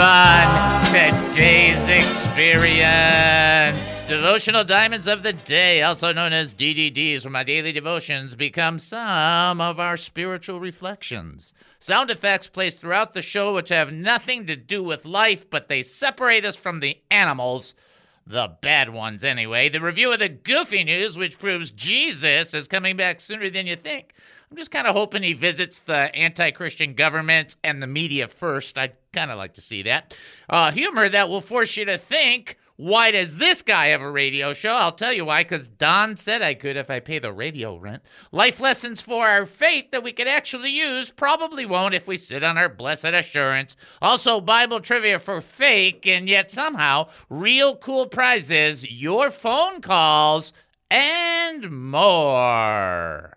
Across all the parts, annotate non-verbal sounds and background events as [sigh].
On today's experience. Devotional Diamonds of the Day, also known as DDDs, where my daily devotions become some of our spiritual reflections. Sound effects placed throughout the show which have nothing to do with life, but they separate us from the animals. The bad ones, anyway. The review of the goofy news, which proves Jesus is coming back sooner than you think. I'm just kind of hoping he visits the anti Christian government and the media first. I'd kind of like to see that. Uh, humor that will force you to think why does this guy have a radio show? I'll tell you why, because Don said I could if I pay the radio rent. Life lessons for our faith that we could actually use, probably won't if we sit on our blessed assurance. Also, Bible trivia for fake, and yet somehow real cool prizes, your phone calls, and more.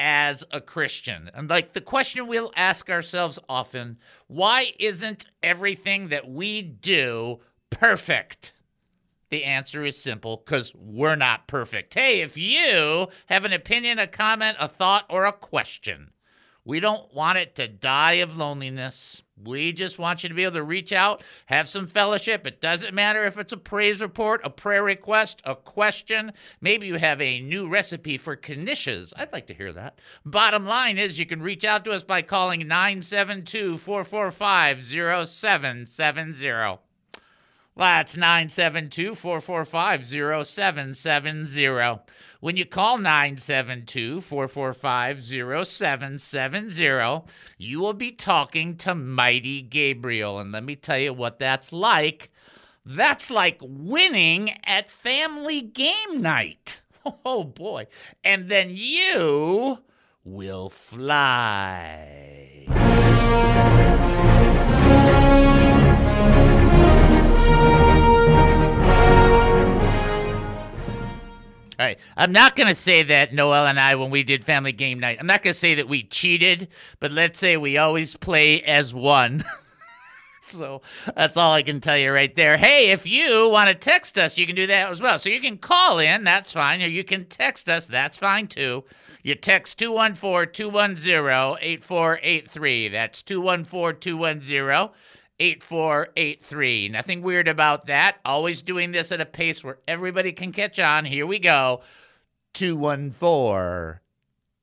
as a Christian. And like the question we'll ask ourselves often why isn't everything that we do perfect? The answer is simple because we're not perfect. Hey, if you have an opinion, a comment, a thought, or a question, we don't want it to die of loneliness. We just want you to be able to reach out, have some fellowship. It doesn't matter if it's a praise report, a prayer request, a question. Maybe you have a new recipe for knishes. I'd like to hear that. Bottom line is you can reach out to us by calling 972 445 0770. That's 972 445 0770. When you call 972 445 0770, you will be talking to Mighty Gabriel. And let me tell you what that's like. That's like winning at family game night. [laughs] Oh boy. And then you will fly. Right. I'm not going to say that Noel and I, when we did family game night, I'm not going to say that we cheated, but let's say we always play as one. [laughs] so that's all I can tell you right there. Hey, if you want to text us, you can do that as well. So you can call in, that's fine, or you can text us, that's fine too. You text 214 210 8483. That's 214 210 8483. Nothing weird about that. Always doing this at a pace where everybody can catch on. Here we go. 214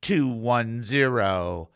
210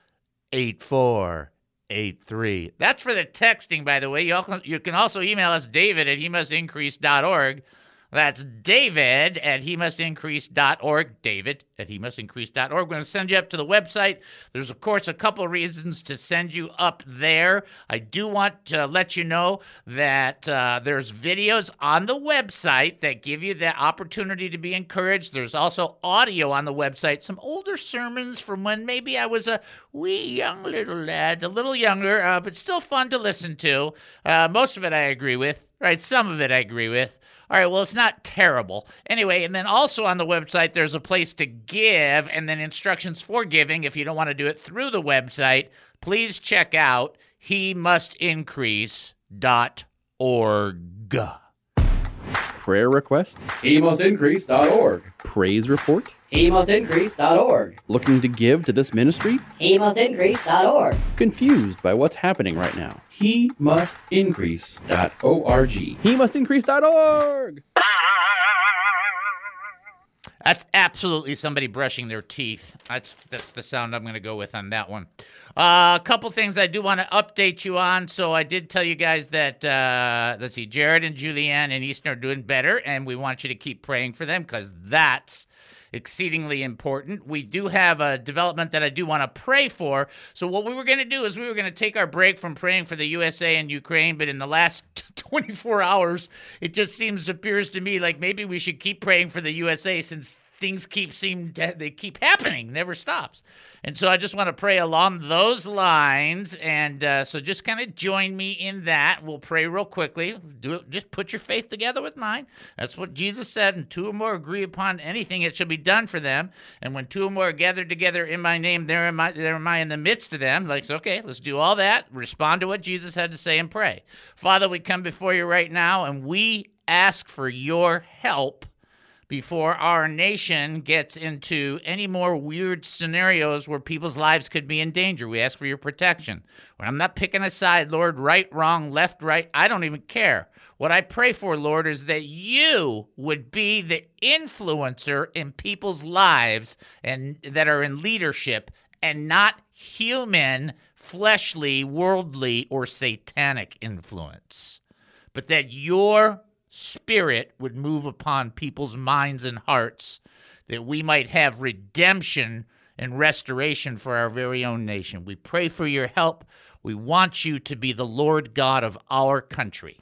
8483. That's for the texting, by the way. You, you can also email us, David at he must increase.org. That's David at he must increase.org. David at he must increase.org. We're going to send you up to the website. There's, of course, a couple reasons to send you up there. I do want to let you know that uh, there's videos on the website that give you the opportunity to be encouraged. There's also audio on the website, some older sermons from when maybe I was a wee young little lad, a little younger, uh, but still fun to listen to. Uh, most of it I agree with, right? Some of it I agree with. All right, well, it's not terrible. Anyway, and then also on the website, there's a place to give and then instructions for giving if you don't want to do it through the website. Please check out he must increase.org. Prayer request? HeMustIncrease.org. Praise report? HeMustIncrease.org. Looking to give to this ministry? HeMustIncrease.org. Confused by what's happening right now? HeMustIncrease.org. HeMustIncrease.org. That's absolutely somebody brushing their teeth. That's that's the sound I'm going to go with on that one. Uh, a couple things I do want to update you on. So I did tell you guys that uh, let's see, Jared and Julianne and Easton are doing better, and we want you to keep praying for them because that's exceedingly important. We do have a development that I do want to pray for. So what we were going to do is we were going to take our break from praying for the USA and Ukraine, but in the last [laughs] 24 hours, it just seems appears to me like maybe we should keep praying for the USA since things keep seem they keep happening, never stops. And so I just want to pray along those lines, and uh, so just kind of join me in that. We'll pray real quickly. Do. Just put your faith together with mine. That's what Jesus said. And two or more agree upon anything, it shall be done for them. And when two or more are gathered together in my name, there am I. There am I in the midst of them. Like, okay, let's do all that. Respond to what Jesus had to say and pray. Father, we come before you right now, and we ask for your help before our nation gets into any more weird scenarios where people's lives could be in danger. We ask for your protection. When I'm not picking a side, Lord, right, wrong, left, right, I don't even care. What I pray for, Lord, is that you would be the influencer in people's lives and that are in leadership and not human, fleshly, worldly, or satanic influence. But that your Spirit would move upon people's minds and hearts, that we might have redemption and restoration for our very own nation. We pray for your help. We want you to be the Lord God of our country.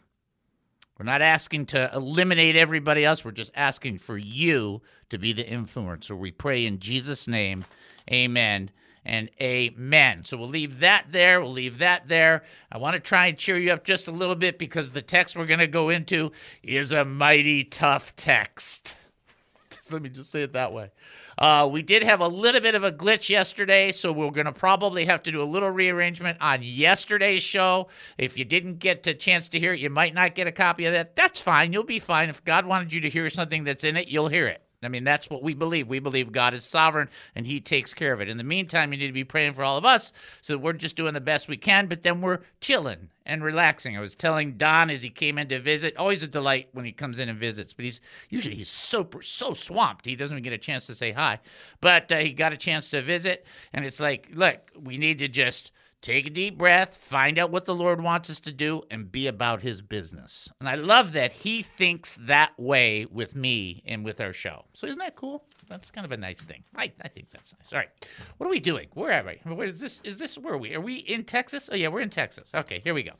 We're not asking to eliminate everybody else. We're just asking for you to be the influencer. We pray in Jesus' name. Amen and amen. So we'll leave that there. We'll leave that there. I want to try and cheer you up just a little bit because the text we're going to go into is a mighty tough text. [laughs] Let me just say it that way. Uh, we did have a little bit of a glitch yesterday, so we're going to probably have to do a little rearrangement on yesterday's show. If you didn't get a chance to hear it, you might not get a copy of that. That's fine. You'll be fine. If God wanted you to hear something that's in it, you'll hear it. I mean, that's what we believe. We believe God is sovereign and He takes care of it. In the meantime, you need to be praying for all of us so that we're just doing the best we can, but then we're chilling and relaxing. I was telling Don as he came in to visit, always a delight when he comes in and visits, but he's usually he's so so swamped he doesn't even get a chance to say hi. But uh, he got a chance to visit, and it's like, look, we need to just take a deep breath, find out what the Lord wants us to do, and be about His business. And I love that He thinks that way with me and with our show. So isn't that cool? That's kind of a nice thing. I, I think that's nice. All right, what are we doing? Where are we? Where is this? Is this where are we? Are we in Texas? Oh yeah, we're in Texas. Okay, here we go.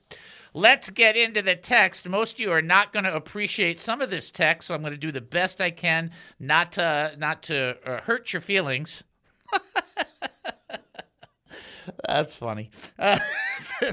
Let's get into the text. Most of you are not going to appreciate some of this text, so I'm going to do the best I can not to not to uh, hurt your feelings. [laughs] That's funny. Uh, [laughs]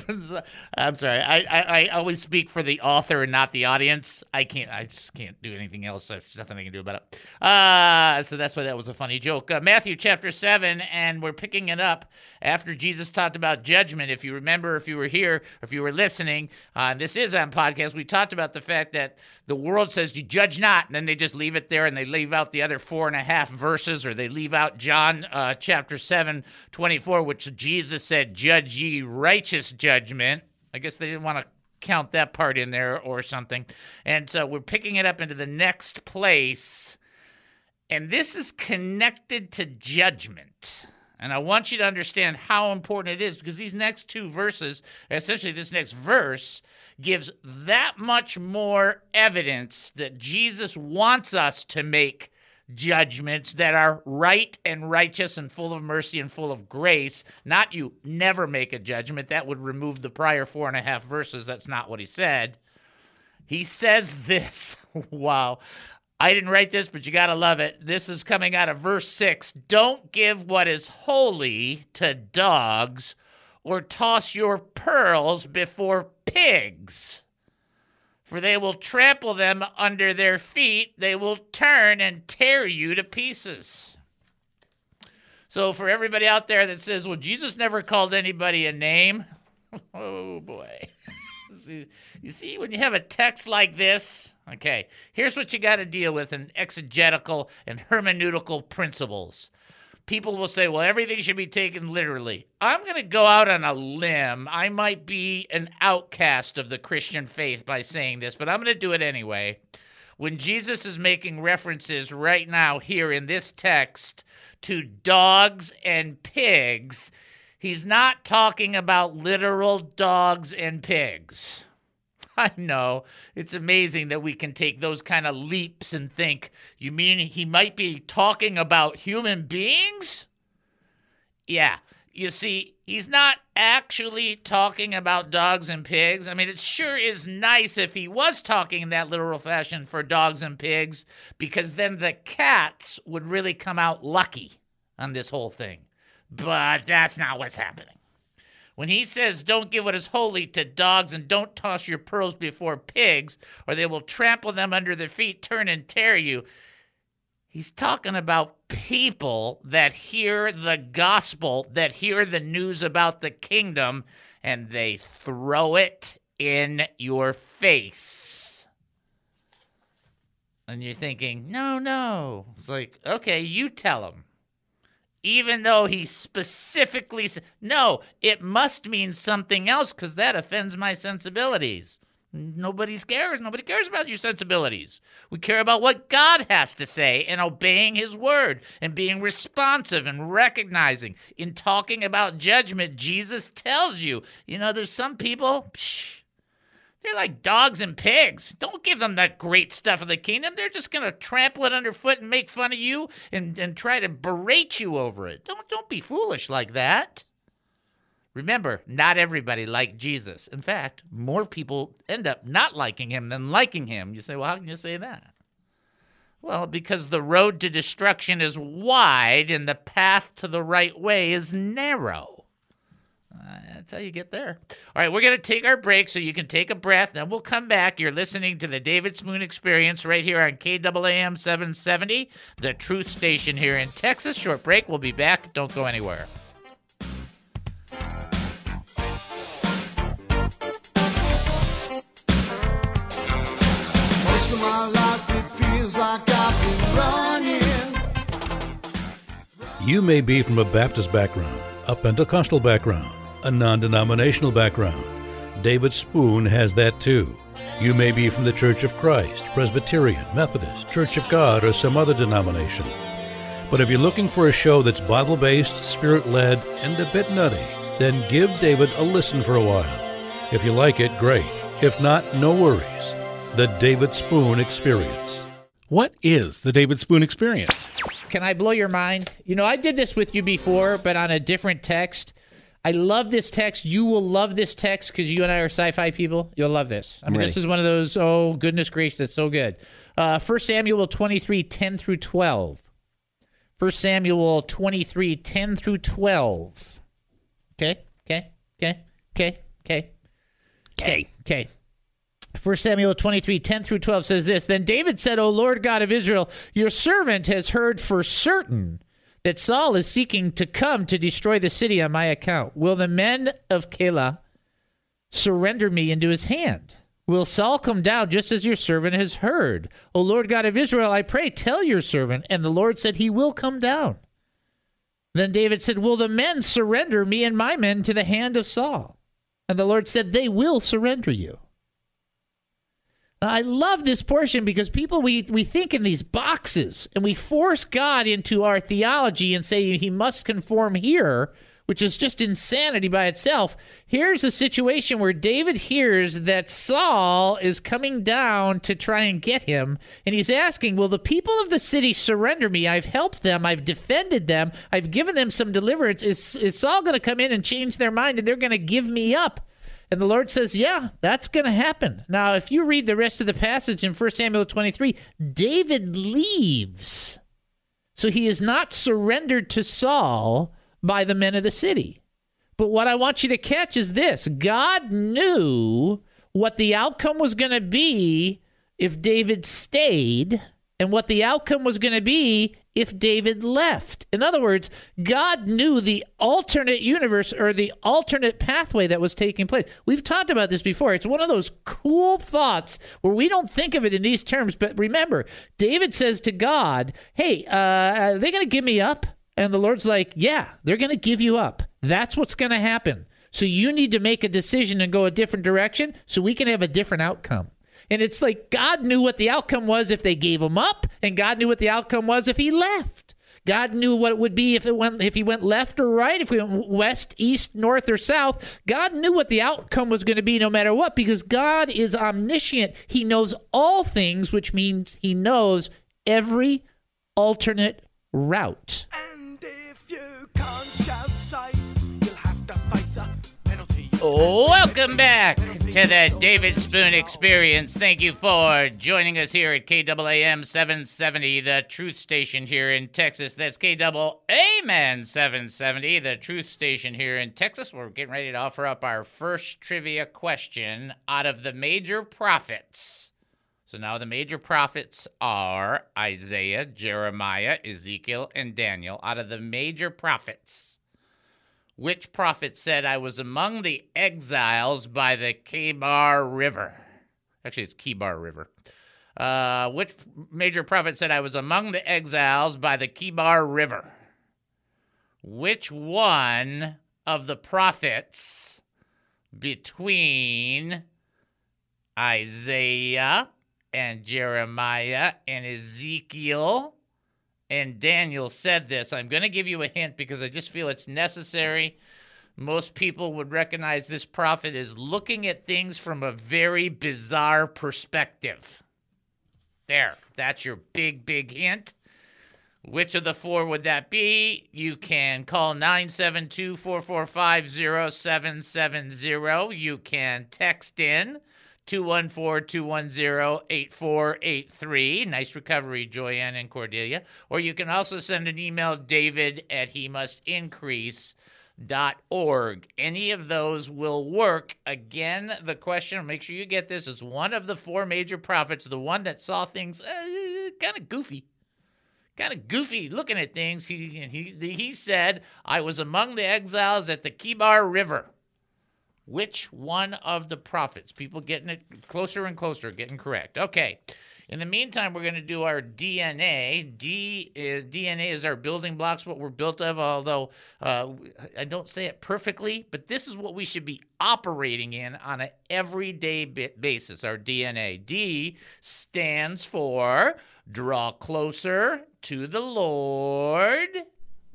I'm sorry. I, I, I always speak for the author and not the audience. I can't. I just can't do anything else. There's nothing I can do about it. Uh, so that's why that was a funny joke. Uh, Matthew chapter seven, and we're picking it up after Jesus talked about judgment. If you remember, if you were here, if you were listening, uh, this is on podcast. We talked about the fact that the world says you judge not, and then they just leave it there, and they leave out the other four and a half verses, or they leave out John uh, chapter seven, twenty four, which Jesus said, "Judge ye righteous judgment." I guess they didn't want to count that part in there or something. And so we're picking it up into the next place. And this is connected to judgment. And I want you to understand how important it is because these next two verses, essentially, this next verse, gives that much more evidence that Jesus wants us to make judgments that are right and righteous and full of mercy and full of grace. Not you never make a judgment. That would remove the prior four and a half verses. That's not what he said. He says this. [laughs] wow. I didn't write this, but you got to love it. This is coming out of verse 6. Don't give what is holy to dogs or toss your pearls before pigs for they will trample them under their feet. They will turn and tear you to pieces. So, for everybody out there that says, well, Jesus never called anybody a name, [laughs] oh boy. [laughs] you see, when you have a text like this, okay, here's what you got to deal with in exegetical and hermeneutical principles. People will say, well, everything should be taken literally. I'm going to go out on a limb. I might be an outcast of the Christian faith by saying this, but I'm going to do it anyway. When Jesus is making references right now here in this text to dogs and pigs, he's not talking about literal dogs and pigs. [laughs] I know. It's amazing that we can take those kind of leaps and think, you mean he might be talking about human beings? Yeah. You see, he's not actually talking about dogs and pigs. I mean, it sure is nice if he was talking in that literal fashion for dogs and pigs, because then the cats would really come out lucky on this whole thing. But that's not what's happening. When he says, Don't give what is holy to dogs and don't toss your pearls before pigs, or they will trample them under their feet, turn and tear you, he's talking about people that hear the gospel, that hear the news about the kingdom, and they throw it in your face. And you're thinking, No, no. It's like, okay, you tell them even though he specifically said, no, it must mean something else because that offends my sensibilities. Nobody cares. Nobody cares about your sensibilities. We care about what God has to say and obeying his word and being responsive and recognizing. In talking about judgment, Jesus tells you, you know, there's some people, psh, they're like dogs and pigs. Don't give them that great stuff of the kingdom. They're just going to trample it underfoot and make fun of you and, and try to berate you over it. Don't, don't be foolish like that. Remember, not everybody liked Jesus. In fact, more people end up not liking him than liking him. You say, well, how can you say that? Well, because the road to destruction is wide and the path to the right way is narrow. Uh, that's how you get there. All right, we're going to take our break so you can take a breath. Then we'll come back. You're listening to the David Spoon Experience right here on KAAM 770, the truth station here in Texas. Short break. We'll be back. Don't go anywhere. Most of my life it feels like I've been running. You may be from a Baptist background, a Pentecostal background, a non denominational background. David Spoon has that too. You may be from the Church of Christ, Presbyterian, Methodist, Church of God, or some other denomination. But if you're looking for a show that's Bible based, spirit led, and a bit nutty, then give David a listen for a while. If you like it, great. If not, no worries. The David Spoon Experience. What is the David Spoon Experience? Can I blow your mind? You know, I did this with you before, but on a different text. I love this text. You will love this text because you and I are sci-fi people. You'll love this. I mean, this is one of those. Oh goodness gracious, that's so good. Uh, First Samuel twenty three ten through twelve. First Samuel twenty three ten through twelve. Okay, okay, okay, okay, okay, okay, okay. 1 Samuel 23, 10 through 12 says this Then David said, O Lord God of Israel, your servant has heard for certain that Saul is seeking to come to destroy the city on my account. Will the men of Keilah surrender me into his hand? Will Saul come down just as your servant has heard? O Lord God of Israel, I pray, tell your servant. And the Lord said, He will come down. Then David said, Will the men surrender me and my men to the hand of Saul? And the Lord said, They will surrender you. I love this portion because people we we think in these boxes and we force God into our theology and say he must conform here, which is just insanity by itself. Here's a situation where David hears that Saul is coming down to try and get him, and he's asking, Will the people of the city surrender me? I've helped them, I've defended them, I've given them some deliverance. Is, is Saul going to come in and change their mind and they're going to give me up? And the Lord says, Yeah, that's going to happen. Now, if you read the rest of the passage in 1 Samuel 23, David leaves. So he is not surrendered to Saul by the men of the city. But what I want you to catch is this God knew what the outcome was going to be if David stayed, and what the outcome was going to be if David left. In other words, God knew the alternate universe or the alternate pathway that was taking place. We've talked about this before. It's one of those cool thoughts where we don't think of it in these terms. But remember, David says to God, Hey, uh, are they going to give me up? And the Lord's like, Yeah, they're going to give you up. That's what's going to happen. So you need to make a decision and go a different direction so we can have a different outcome. And it's like God knew what the outcome was if they gave him up, and God knew what the outcome was if he left. God knew what it would be if it went if he went left or right, if we went west, east, north, or south. God knew what the outcome was going to be no matter what, because God is omniscient. He knows all things, which means he knows every alternate route. And if you can't Welcome back to the David Spoon Experience. Thank you for joining us here at KAAM 770, the truth station here in Texas. That's KAAM 770, the truth station here in Texas. We're getting ready to offer up our first trivia question out of the major prophets. So now the major prophets are Isaiah, Jeremiah, Ezekiel, and Daniel. Out of the major prophets, which prophet said, I was among the exiles by the Kebar River? Actually, it's Kebar River. Uh, which major prophet said, I was among the exiles by the Kebar River? Which one of the prophets between Isaiah and Jeremiah and Ezekiel and Daniel said this. I'm going to give you a hint because I just feel it's necessary. Most people would recognize this prophet as looking at things from a very bizarre perspective. There, that's your big, big hint. Which of the four would that be? You can call 972 445 0770. You can text in 214 210 8483. Nice recovery, Joyanne and Cordelia. Or you can also send an email, david at he must increase. Dot org. Any of those will work. Again, the question, make sure you get this, is one of the four major prophets, the one that saw things uh, kind of goofy kind of goofy looking at things. He, he, he said, I was among the exiles at the Kebar River. Which one of the prophets? People getting it closer and closer, getting correct. Okay. In the meantime, we're going to do our DNA. D is, DNA is our building blocks, what we're built of. Although uh, I don't say it perfectly, but this is what we should be operating in on an everyday basis. Our DNA. D stands for draw closer to the Lord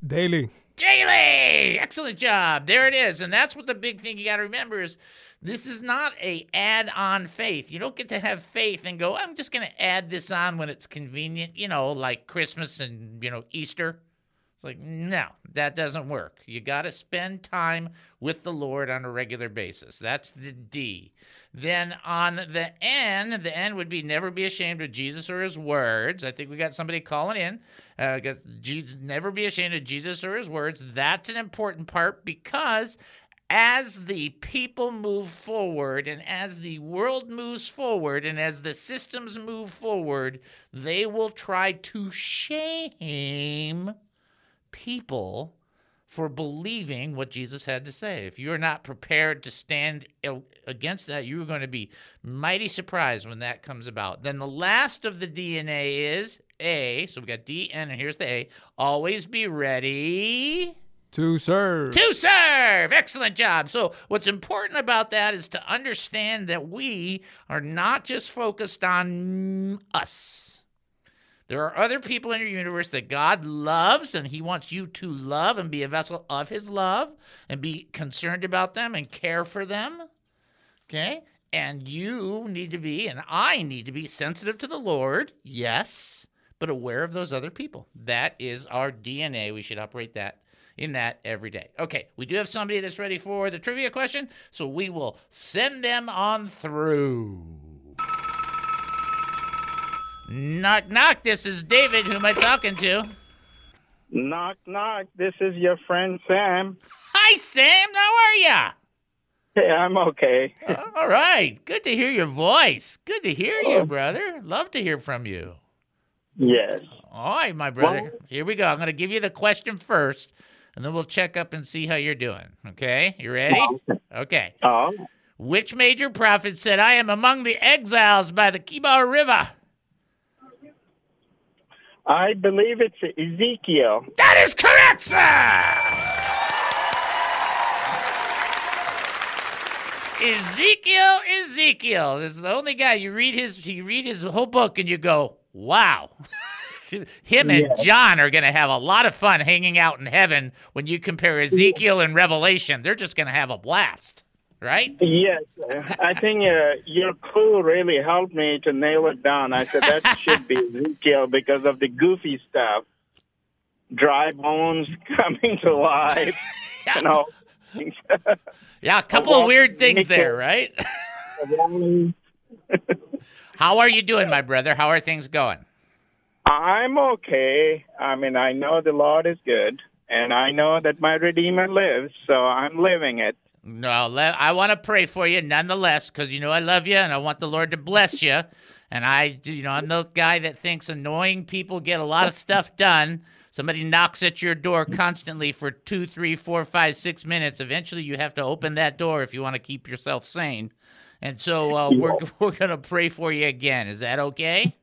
Daily. Daily. Excellent job. There it is. And that's what the big thing you got to remember is this is not a add-on faith. You don't get to have faith and go, I'm just going to add this on when it's convenient, you know, like Christmas and, you know, Easter. It's like, no, that doesn't work. You got to spend time with the Lord on a regular basis. That's the D. Then on the N, the N would be never be ashamed of Jesus or his words. I think we got somebody calling in. Uh, Jesus, never be ashamed of Jesus or his words. That's an important part because as the people move forward and as the world moves forward and as the systems move forward, they will try to shame people for believing what Jesus had to say. If you're not prepared to stand against that, you're going to be mighty surprised when that comes about. Then the last of the DNA is A. So we got D, N, and here's the A. Always be ready To serve. to serve. Excellent job. So, what's important about that is to understand that we are not just focused on us. There are other people in your universe that God loves, and He wants you to love and be a vessel of His love and be concerned about them and care for them. Okay? And you need to be, and I need to be sensitive to the Lord, yes, but aware of those other people. That is our DNA. We should operate that in that every day. Okay, we do have somebody that's ready for the trivia question, so we will send them on through. Knock, knock. This is David. Who am I talking to? Knock, knock. This is your friend Sam. Hi, Sam. How are ya? Hey, I'm okay. Uh, all right. Good to hear your voice. Good to hear you, oh. brother. Love to hear from you. Yes. All right, my brother. Well- Here we go. I'm going to give you the question first, and then we'll check up and see how you're doing. Okay? You ready? Oh, okay. Oh, Which major prophet said, I am among the exiles by the Kebar River? I believe it's Ezekiel. That is correct, sir! Ezekiel, Ezekiel. This is the only guy you read his you read his whole book and you go, wow. [laughs] Him and Yeah. John are going to have a lot of fun hanging out in heaven when you compare Ezekiel and Revelation. They're just going to have a blast, right? Yes, I think uh, your clue really helped me to nail it down. I said that [laughs] should be Ezekiel because of the goofy stuff, dry bones [laughs] coming to life, [laughs] you know. Yeah, a couple of weird things there, right? How are you doing, my brother? How are things going? I'm okay. I mean, I know the Lord is good, and I know that my Redeemer lives, so I'm living it. No, I want to pray for you nonetheless because you know I love you and I want the Lord to bless you. And I, you know, I'm the guy that thinks annoying people get a lot of stuff done. Somebody knocks at your door constantly for two, three, four, five, six minutes. Eventually, you have to open that door if you want to keep yourself sane. And so uh, [laughs] we're we're gonna pray for you again. Is that okay?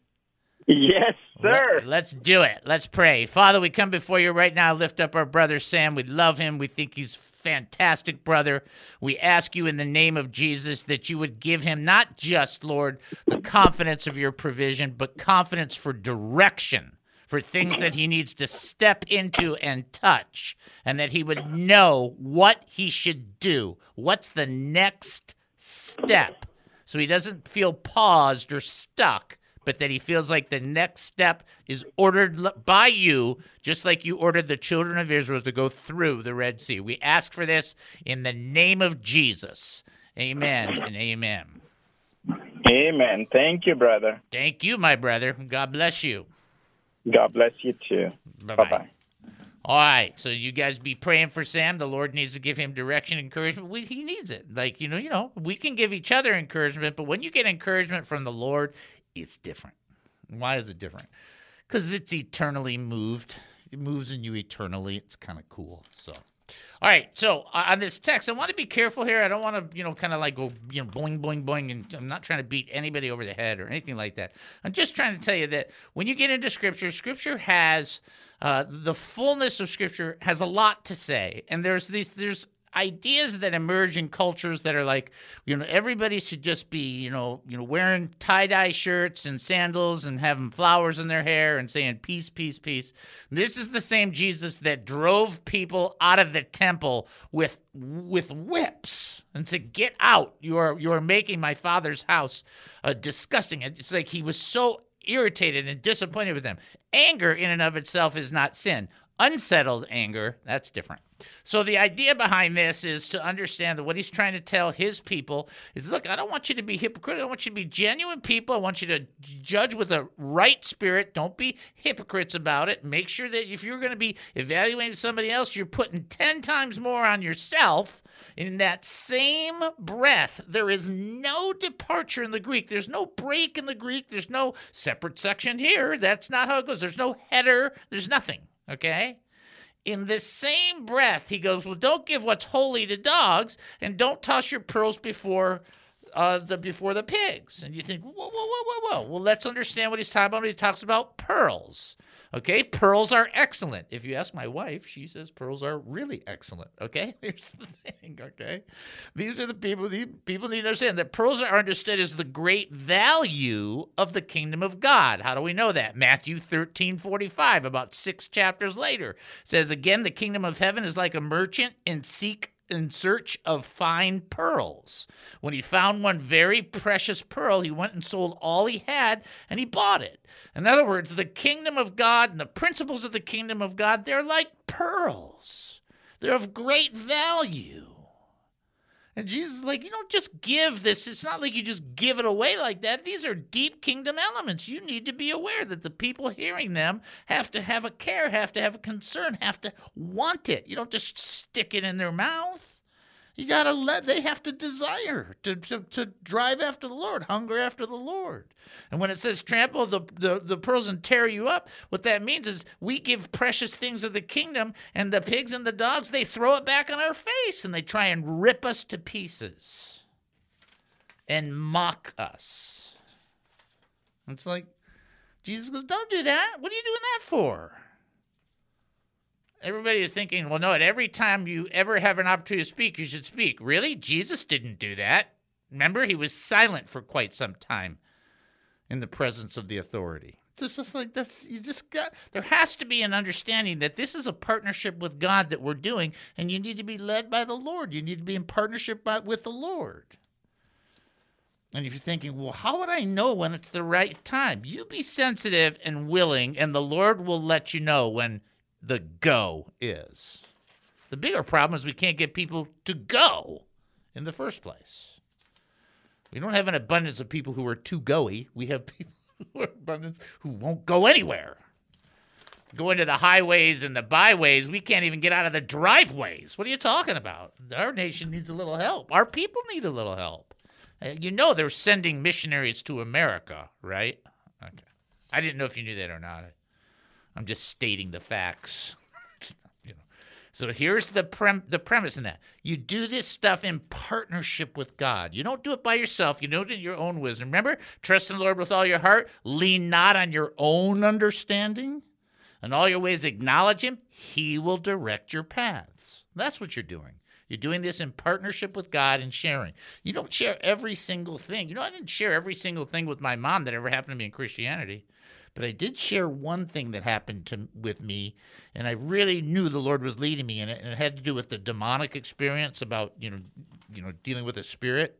Yes, sir. Let, us do it. Let's pray. Father, we come before you right now. Lift up our brother Sam. We love him. We think he's fantastic brother. We ask you in the name of Jesus that you would give him not just, Lord, the confidence of your provision, but confidence for direction, for things that he needs to step into and touch, and that he would know what he should do. What's the next step? So he doesn't feel paused or stuck but that he feels like the next step is ordered by you, just like you ordered the children of Israel to go through the Red Sea. We ask for this in the name of Jesus. Amen and amen. Amen. Thank you, brother. Thank you, my brother. God bless you. God bless you too. Bye Bye. All right, so you guys be praying for Sam. The Lord needs to give him direction, encouragement. We, he needs it. Like you know, you know, we can give each other encouragement, but when you get encouragement from the Lord, it's different. Why is it different? Because it's eternally moved. It moves in you eternally. It's kind of cool. So, all right. So uh, on this text, I want to be careful here. I don't want to, you know, kind of like go, you know, boing, boing, boing, and I'm not trying to beat anybody over the head or anything like that. I'm just trying to tell you that when you get into Scripture, Scripture has uh, the fullness of Scripture has a lot to say, and there's these there's ideas that emerge in cultures that are like you know everybody should just be you know you know wearing tie-dye shirts and sandals and having flowers in their hair and saying peace peace peace. This is the same jesus that drove people out of the temple with with whips and said get out. You are you are making my father's house uh, disgusting. It's like he was so irritated and disappointed with them. Anger in and of itself is not sin unsettled anger that's different so the idea behind this is to understand that what he's trying to tell his people is look, I don't want you to be hypocritical. I want you to be genuine people. I want you to judge with a right spirit. Don't be hypocrites about it. Make sure that if you're going to be evaluating somebody else, you're putting 10 times more on yourself. In that same breath, there is no departure in the Greek. There's no break in the Greek. There's no separate section here. That's not how it goes. There's no header. There's nothing. Okay? in this same breath, he goes, "Well, don't give what's holy to dogs, and don't toss your pearls before uh, the before the pigs." And you think, "Whoa, whoa, whoa, whoa, whoa!" Well, let's understand what he's talking about. When he talks about pearls, okay, pearls are excellent. If you ask my wife, she says pearls are really excellent. Okay, [laughs] here's the thing. Okay, these are the people. These people need to understand that pearls are understood as the great value of the kingdom of God. How do we know that? Matthew thirteen forty five, about six chapters later, says again, the kingdom of heaven is like a merchant in seek in search of fine pearls. When he found one very precious pearl, he went and sold all he had and he bought it. In other words, the kingdom of God and the principles of the kingdom of God, they're like pearls. They're of great value. And Jesus is like, you don't just give this. It's not like you just give it away like that. These are deep kingdom elements. You need to be aware that the people hearing them have to have a care, have to have a concern, have to want it. You don't just stick it in their mouth. You got to let, they have to desire to, to, to drive after the Lord, hunger after the Lord. And when it says trample the, the, the pearls and tear you up, what that means is we give precious things of the kingdom, and the pigs and the dogs, they throw it back in our face and they try and rip us to pieces and mock us. It's like, Jesus goes, Don't do that. What are you doing that for? Everybody is thinking, well, no, at every time you ever have an opportunity to speak, you should speak. Really? Jesus didn't do that. Remember, he was silent for quite some time in the presence of the authority. It's like that's you just got there has to be an understanding that this is a partnership with God that we're doing, and you need to be led by the Lord. You need to be in partnership by, with the Lord. And if you're thinking, well, how would I know when it's the right time? You be sensitive and willing, and the Lord will let you know when the go is. The bigger problem is we can't get people to go in the first place. We don't have an abundance of people who are too goey. We have people [laughs] who are abundance who won't go anywhere. Go into the highways and the byways. We can't even get out of the driveways. What are you talking about? Our nation needs a little help. Our people need a little help. Uh, You know they're sending missionaries to America, right? Okay. I didn't know if you knew that or not. I'm just stating the facts. [laughs] you know. So here's the prem- the premise in that. You do this stuff in partnership with God. You don't do it by yourself. You do it in your own wisdom. Remember, trust in the Lord with all your heart. Lean not on your own understanding. In all your ways acknowledge him. He will direct your paths. That's what you're doing. You're doing this in partnership with God and sharing. You don't share every single thing. You know, I didn't share every single thing with my mom that ever happened to me in Christianity. But I did share one thing that happened to with me, and I really knew the Lord was leading me in it, and it had to do with the demonic experience about you know, you know, dealing with a spirit,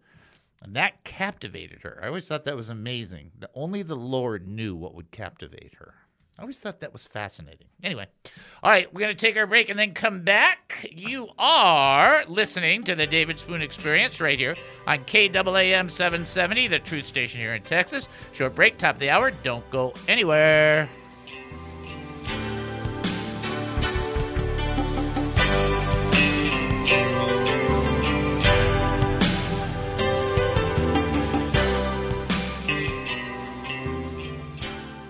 and that captivated her. I always thought that was amazing. That only the Lord knew what would captivate her. I always thought that was fascinating. Anyway, all right, we're going to take our break and then come back. You are listening to the David Spoon Experience right here on KAAM 770, the truth station here in Texas. Short break, top of the hour. Don't go anywhere.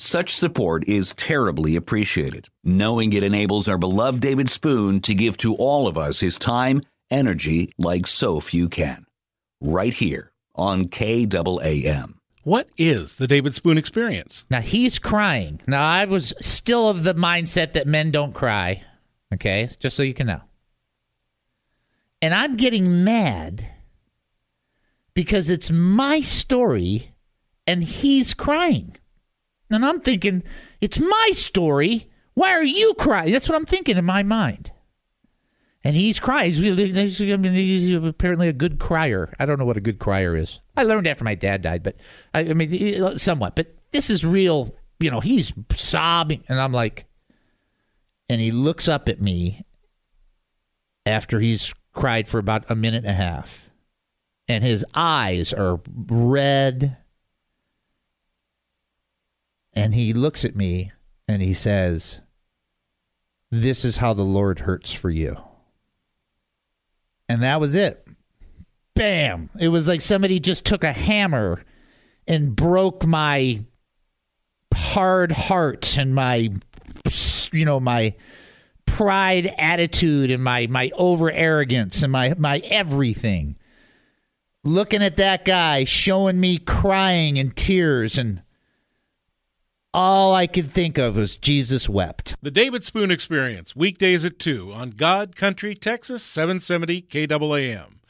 Such support is terribly appreciated, knowing it enables our beloved David Spoon to give to all of us his time, energy like so few can. Right here on KAAM. What is the David Spoon experience? Now he's crying. Now I was still of the mindset that men don't cry. Okay, just so you can know. And I'm getting mad because it's my story and he's crying. And I'm thinking, it's my story. Why are you crying? That's what I'm thinking in my mind. And he's crying. He's, apparently a good crier. I don't know what a good crier is. I learned after my dad died, but I mean, somewhat. But this is real. You know, he's sobbing, and I'm like, and he looks up at me after he's cried for about a minute and a half, and his eyes are red, and he looks at me, and he says, This is how the Lord hurts for you. And that was it. Bam. It was like somebody just took a hammer and broke my hard heart and my you know my pride attitude and my my over arrogance and my my everything looking at that guy showing me crying and tears and all I could think of was Jesus wept. The David Spoon Experience, weekdays at 2 on God Country, Texas, 770 KAAM.